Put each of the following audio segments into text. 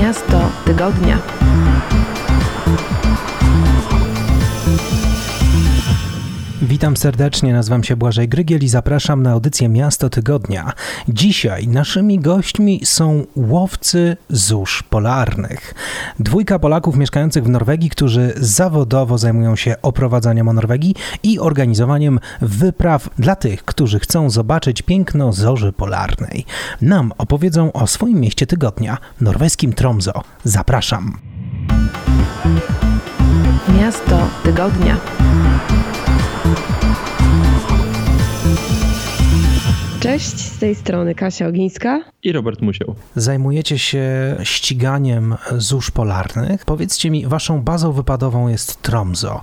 Miasto tygodnia. Witam serdecznie, nazywam się Błażej Grygiel i zapraszam na audycję Miasto Tygodnia. Dzisiaj naszymi gośćmi są łowcy zórz polarnych. Dwójka Polaków mieszkających w Norwegii, którzy zawodowo zajmują się oprowadzaniem o Norwegii i organizowaniem wypraw dla tych, którzy chcą zobaczyć piękno zorzy polarnej. Nam opowiedzą o swoim mieście tygodnia, norweskim Tromso. Zapraszam. Miasto tygodnia. Cześć, z tej strony Kasia Ogińska. I Robert Musiał. Zajmujecie się ściganiem zórz polarnych. Powiedzcie mi, waszą bazą wypadową jest Tromso.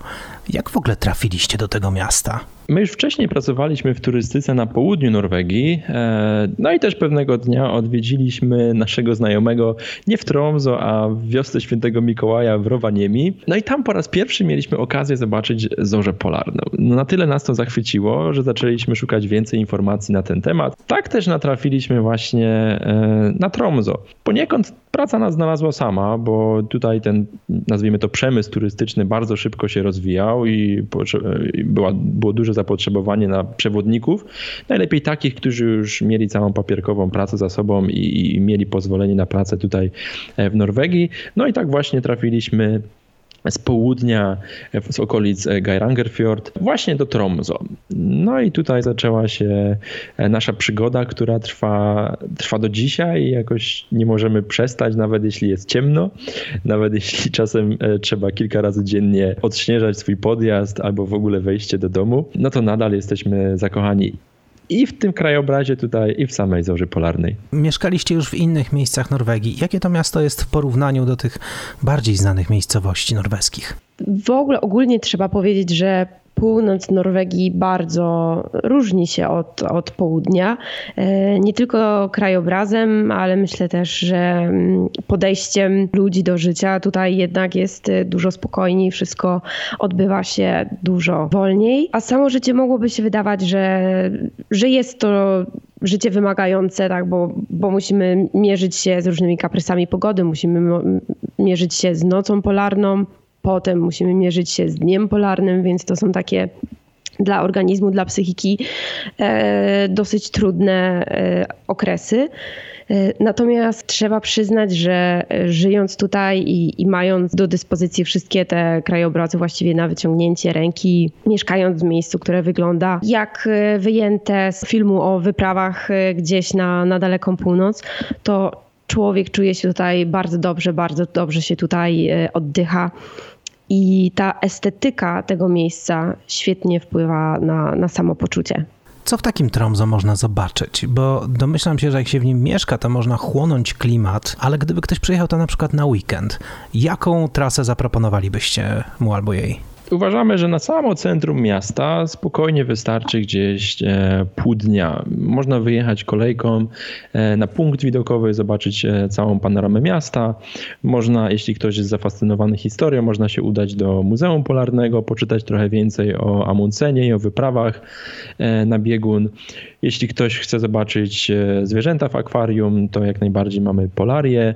Jak w ogóle trafiliście do tego miasta? My już wcześniej pracowaliśmy w turystyce na południu Norwegii, e, no i też pewnego dnia odwiedziliśmy naszego znajomego nie w Tromso, a w wiosce świętego Mikołaja w Rowaniemi. No i tam po raz pierwszy mieliśmy okazję zobaczyć zorzę polarną. No na tyle nas to zachwyciło, że zaczęliśmy szukać więcej informacji na ten temat. Tak też natrafiliśmy właśnie e, na Tromso. Poniekąd praca nas znalazła sama, bo tutaj ten, nazwijmy to przemysł turystyczny bardzo szybko się rozwijał i była, było duże zapotrzebowanie na przewodników. Najlepiej takich, którzy już mieli całą papierkową pracę za sobą i, i mieli pozwolenie na pracę tutaj e, w Norwegii. No i tak właśnie trafiliśmy z południa, z okolic Geirangerfjord, właśnie do Tromso. No i tutaj zaczęła się nasza przygoda, która trwa, trwa do dzisiaj. Jakoś nie możemy przestać, nawet jeśli jest ciemno, nawet jeśli czasem e, trzeba kilka razy dziennie odśnieżać swój podjazd albo w ogóle wejście do domu, no to nadal jesteśmy zakochani i w tym krajobrazie tutaj, i w samej zorzy polarnej. Mieszkaliście już w innych miejscach Norwegii. Jakie to miasto jest w porównaniu do tych bardziej znanych miejscowości norweskich? W ogóle ogólnie trzeba powiedzieć, że północ Norwegii bardzo różni się od, od południa. E, nie tylko krajobrazem, ale myślę też, że mm, podejściem ludzi do życia tutaj jednak jest dużo spokojniej, wszystko odbywa się dużo wolniej. A samo życie mogłoby się wydawać, że, że jest to życie wymagające, tak, bo, bo musimy mierzyć się z różnymi kaprysami pogody, musimy mierzyć się z nocą polarną, potem musimy mierzyć się z dniem polarnym, więc to są takie dla organizmu, dla psychiki e, dosyć trudne e, okresy. E, natomiast trzeba przyznać, że żyjąc tutaj i, i, mając do dyspozycji wszystkie te krajobrazy właściwie na wyciągnięcie ręki, mieszkając w miejscu, które wygląda jak wyjęte z filmu o wyprawach gdzieś na, na daleką północ, to człowiek czuje się tutaj bardzo dobrze, bardzo dobrze się tutaj oddycha. I ta estetyka tego miejsca świetnie wpływa na, na samopoczucie. Co w takim Tromso można zobaczyć? Bo domyślam się, że jak się w nim mieszka, to można chłonąć klimat, ale gdyby ktoś przyjechał tam na przykład na weekend, jaką trasę zaproponowalibyście mu albo jej? Uważamy, że na samo centrum miasta spokojnie wystarczy gdzieś e, pół dnia. Można wyjechać kolejką e, na punkt widokowy, zobaczyć e, całą panoramę miasta. Można, jeśli ktoś jest zafascynowany historią, można się udać do Muzeum Polarnego, poczytać trochę więcej o Amundsenie i o wyprawach na biegun. Jeśli ktoś chce zobaczyć zwierzęta w akwarium, to jak najbardziej mamy polarię.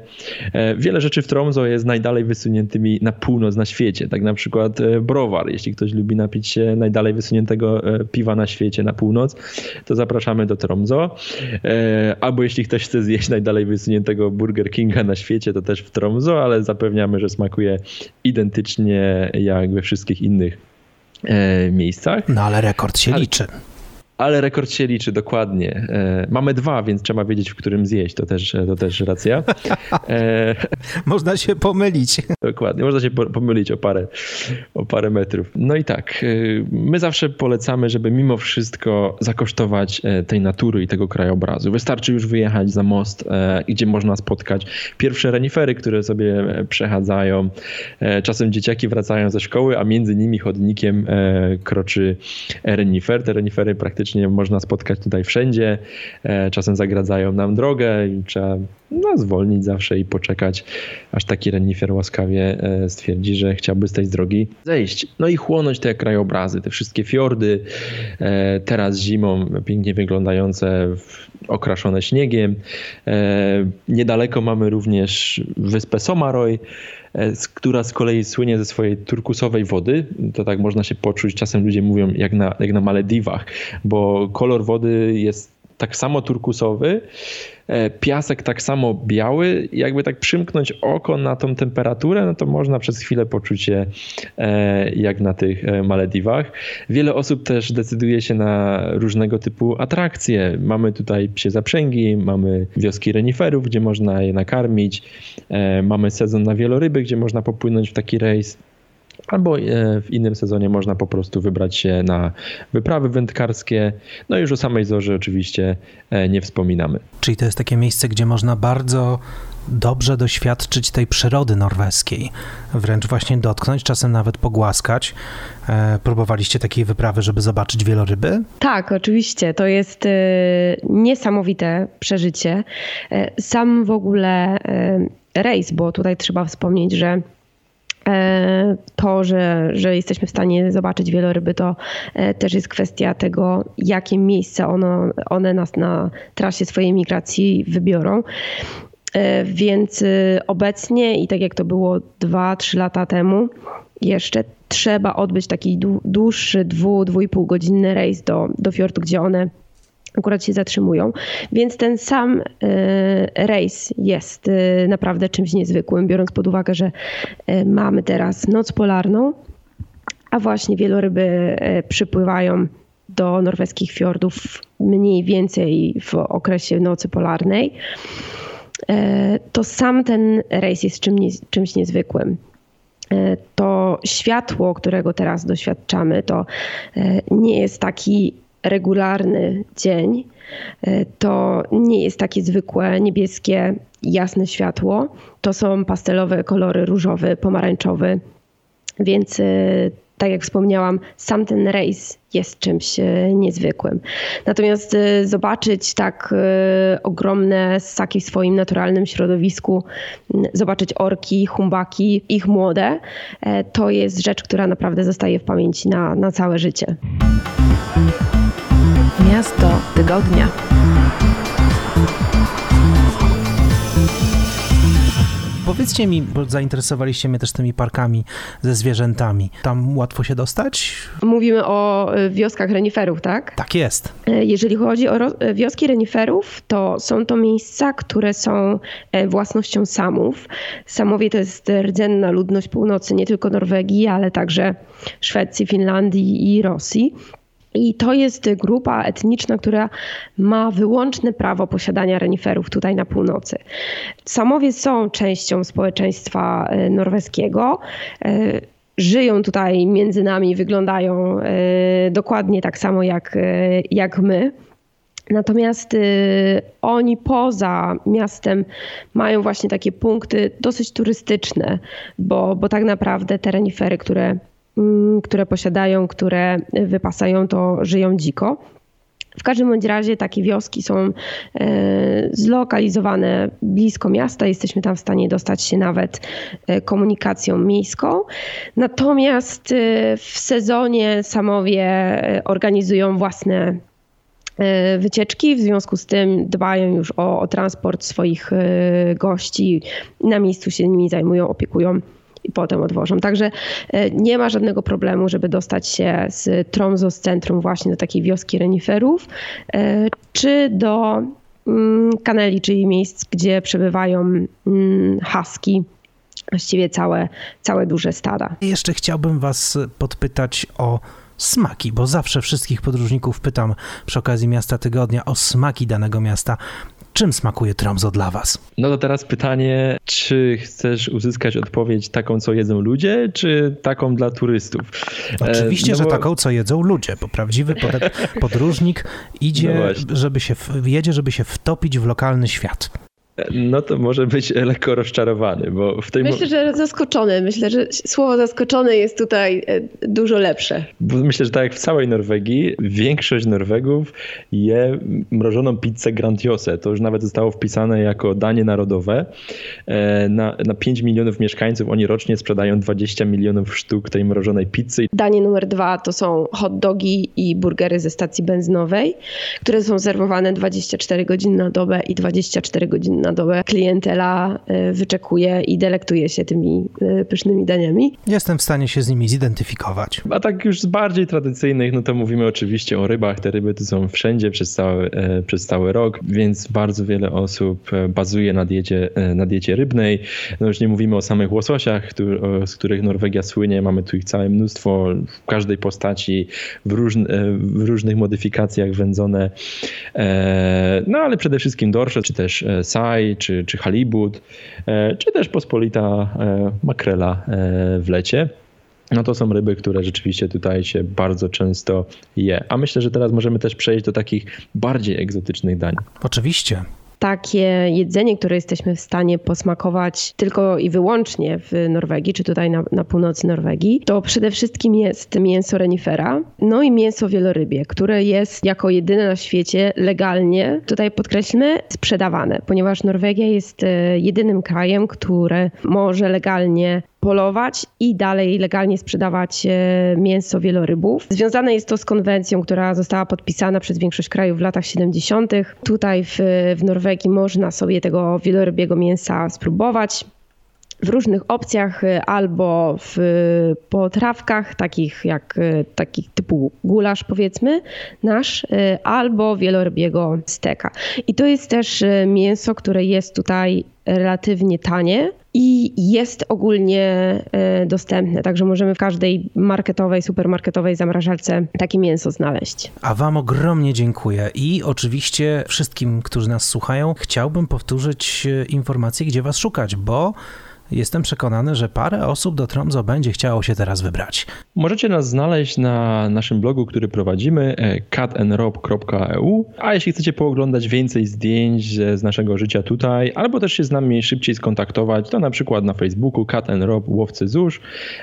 Wiele rzeczy w Tromso jest najdalej wysuniętymi na północ na świecie. Tak na przykład Bro browar. Jeśli ktoś lubi napić się najdalej wysuniętego e, piwa na świecie na północ, to zapraszamy do Tromso. E, albo jeśli ktoś chce zjeść najdalej wysuniętego Burger Kinga na świecie, to też w Tromso, ale zapewniamy, że smakuje identycznie jak we wszystkich innych e, miejscach. No ale rekord się liczy ale rekord się liczy dokładnie. E, mamy dwa, więc trzeba wiedzieć, w którym zjeść. To też, to też racja. E, można się pomylić. Dokładnie, można się pomylić o parę, o parę metrów. No i tak, e, my zawsze polecamy, żeby mimo wszystko zakosztować tej natury i tego krajobrazu. Wystarczy już wyjechać za most, gdzie można spotkać pierwsze renifery, które sobie przechadzają. Czasem dzieciaki wracają ze szkoły, a między nimi chodnikiem kroczy renifer. Te renifery praktycznie praktycznie można spotkać tutaj wszędzie. E, czasem zagradzają nam drogę i trzeba no, zwolnić zawsze i poczekać, aż taki renifer łaskawie e, stwierdzi, że chciałby z tej drogi zejść. No i chłonąć te krajobrazy, te wszystkie fiordy, e, teraz zimą pięknie wyglądające, okraszone śniegiem. Niedaleko mamy również wyspę Somaroy, która z kolei słynie ze swojej turkusowej wody. To tak można się poczuć. Czasem ludzie mówią jak na, jak na Malediwach, bo kolor wody jest tak samo turkusowy, e, piasek tak samo biały. Jakby tak przymknąć oko na tą temperaturę, no to można przez chwilę poczuć się e, jak na tych e, Malediwach. Wiele osób też decyduje się na różnego typu atrakcje. Mamy tutaj psie zaprzęgi, mamy wioski reniferów, gdzie można je nakarmić, mamy sezon na wieloryby, gdzie można popłynąć w taki rejs. Albo e, w innym sezonie można po prostu wybrać się na wyprawy wędkarskie. No i już o samej zorze oczywiście e, nie wspominamy. Czyli to jest takie miejsce, gdzie można bardzo dobrze doświadczyć tej przyrody norweskiej, wręcz właśnie dotknąć, czasem nawet pogłaskać. E, próbowaliście takiej wyprawy, żeby zobaczyć wieloryby? Tak, oczywiście. To jest niesamowite przeżycie. Sam w ogóle rejs, bo tutaj trzeba wspomnieć, że E, to, że, że jesteśmy w stanie zobaczyć wieloryby, to e, też jest kwestia tego, jakie miejsce ono, one nas na trasie swojej migracji wybiorą. E, więc obecnie i tak jak to było 2-3 lata temu, jeszcze trzeba odbyć taki dłuższy, dwu, dwu i pół godzinny rejs do, do fiordu, gdzie one akurat się zatrzymują. Więc ten sam e, rejs jest e, naprawdę czymś niezwykłym, biorąc pod uwagę, że e, mamy teraz noc polarną, a właśnie wieloryby przypływają do norweskich fiordów mniej więcej w okresie nocy polarnej. To sam ten rejs jest czymś niezwykłym to światło, którego teraz doświadczamy, to nie jest taki regularny dzień, e, to nie jest takie zwykłe niebieskie, jasne światło. To są pastelowe kolory różowy, pomarańczowy. Więc e, tak jak wspomniałam, sam ten rejs jest czymś e, niezwykłym. Natomiast zobaczyć tak ogromne ssaki w swoim naturalnym środowisku, zobaczyć orki, humbaki, ich młode, to jest rzecz, która naprawdę zostaje w pamięci na, na całe życie. Miasto Tygodnia. Powiedzcie mi, bo zainteresowaliście mnie też tymi parkami ze zwierzętami. Tam łatwo się dostać? Mówimy o e, wioskach reniferów, tak? Tak jest. E, jeżeli chodzi o e, wioski reniferów, to są to miejsca, które są własnością samów. Samowie to jest rdzenna ludność północy nie tylko Norwegii, ale także Szwecji, Finlandii i Rosji. I to jest grupa etniczna, która ma wyłączne prawo posiadania reniferów tutaj na północy. Samowie są częścią społeczeństwa e, norweskiego. E, żyją tutaj między nami, wyglądają e, dokładnie tak samo jak, jak my. Natomiast oni poza miastem mają właśnie takie punkty dosyć turystyczne, bo, bo tak naprawdę te renifery, które które posiadają, które wypasają, to żyją dziko. W każdym bądź razie takie wioski są e, zlokalizowane blisko miasta, jesteśmy tam w stanie dostać się nawet e, komunikacją miejską. Natomiast e, w sezonie samowie organizują własne wycieczki, w związku z tym dbają już o, o transport swoich gości, na miejscu się nimi zajmują, opiekują i potem odwożą. Także e, nie ma żadnego problemu, żeby dostać się z Tromso, z centrum właśnie do takiej wioski reniferów, e, czy do mm, kaneli, czyli miejsc, gdzie przebywają mm, haski, właściwie całe, całe duże stada. Jeszcze chciałbym Was podpytać o smaki, bo zawsze wszystkich podróżników pytam przy okazji miasta tygodnia o smaki danego miasta. Czym smakuje Tromso dla Was? No to teraz pytanie, czy chcesz uzyskać odpowiedź taką, co jedzą ludzie, czy taką dla turystów? Oczywiście, e, no że bo... taką, co jedzą ludzie, bo prawdziwy podróżnik idzie, no żeby się, jedzie, żeby się wtopić w lokalny świat. No to może być lekko rozczarowany, bo w tej Myślę, że zaskoczony. Myślę, że słowo zaskoczony jest tutaj e, dużo lepsze. Bo myślę, że tak jak w całej Norwegii, większość Norwegów je mrożoną pizzę Grandiose. To już nawet zostało wpisane jako danie narodowe. E, na, na 5 milionów mieszkańców oni rocznie sprzedają 20 milionów sztuk tej mrożonej pizzy. Danie numer dwa to są hot dogi i burgery ze stacji benzynowej, które są serwowane 24 godziny na dobę i 24 godziny na dobę klientela e, wyczekuje i delektuje się tymi e, pysznymi daniami. Jestem w stanie się z nimi zidentyfikować. A tak już z bardziej tradycyjnych, no to mówimy oczywiście o rybach. Te ryby tu są wszędzie przez cały, e, przez cały rok, więc bardzo wiele osób bazuje na diecie, na diecie rybnej. No już nie mówimy o samych łososiach, z których Norwegia słynie. Mamy tu ich całe mnóstwo w każdej postaci, w, różn, w różnych modyfikacjach wędzone. No ale przede wszystkim dorsze, czy też czy, czy halibut, e, czy też pospolita e, makrela e, w lecie. No to są ryby, które rzeczywiście tutaj się bardzo często je. A myślę, że teraz możemy też przejść do takich bardziej egzotycznych dań. Oczywiście takie jedzenie, które jesteśmy w stanie posmakować tylko i wyłącznie w Norwegii, czy tutaj na, na północy Norwegii, to przede wszystkim jest mięso renifera, no i mięso wielorybie, które jest jako jedyne na świecie legalnie, tutaj podkreślmy, sprzedawane, ponieważ Norwegia jest e, jedynym krajem, który może legalnie polować i dalej legalnie sprzedawać e, mięso wielorybów. Związane jest to z konwencją, która została podpisana przez większość krajów w latach 70. Tutaj w, w Norwegii można sobie tego wielorybiego mięsa spróbować w różnych opcjach e, albo w potrawkach takich jak e, takich typu gulasz powiedzmy nasz albo wielorybiego steka. I to jest też mięso, które jest tutaj relatywnie tanie i jest ogólnie e, dostępne, także możemy w każdej marketowej, supermarketowej zamrażalce takie mięso znaleźć. A Wam ogromnie dziękuję i oczywiście wszystkim, którzy nas słuchają, chciałbym powtórzyć e, informację, gdzie Was szukać, bo Jestem przekonany, że parę osób do Tromso będzie chciało się teraz wybrać. Możecie nas znaleźć na naszym blogu, który prowadzimy catandrob.eu, a jeśli chcecie pooglądać więcej zdjęć z naszego życia tutaj, albo też się z nami szybciej skontaktować, to na przykład na Facebooku Cat and Rob Łowcy Zusz,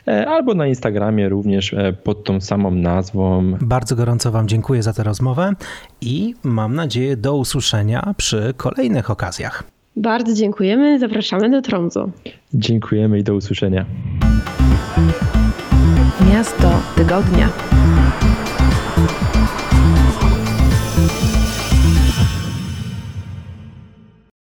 e, albo na Instagramie również e, pod tą samą nazwą. Bardzo gorąco Wam dziękuję za tę rozmowę i mam nadzieję do usłyszenia przy kolejnych okazjach. Bardzo dziękujemy, zapraszamy do Tromso. Dziękujemy i do usłyszenia. Miasto tygodnia.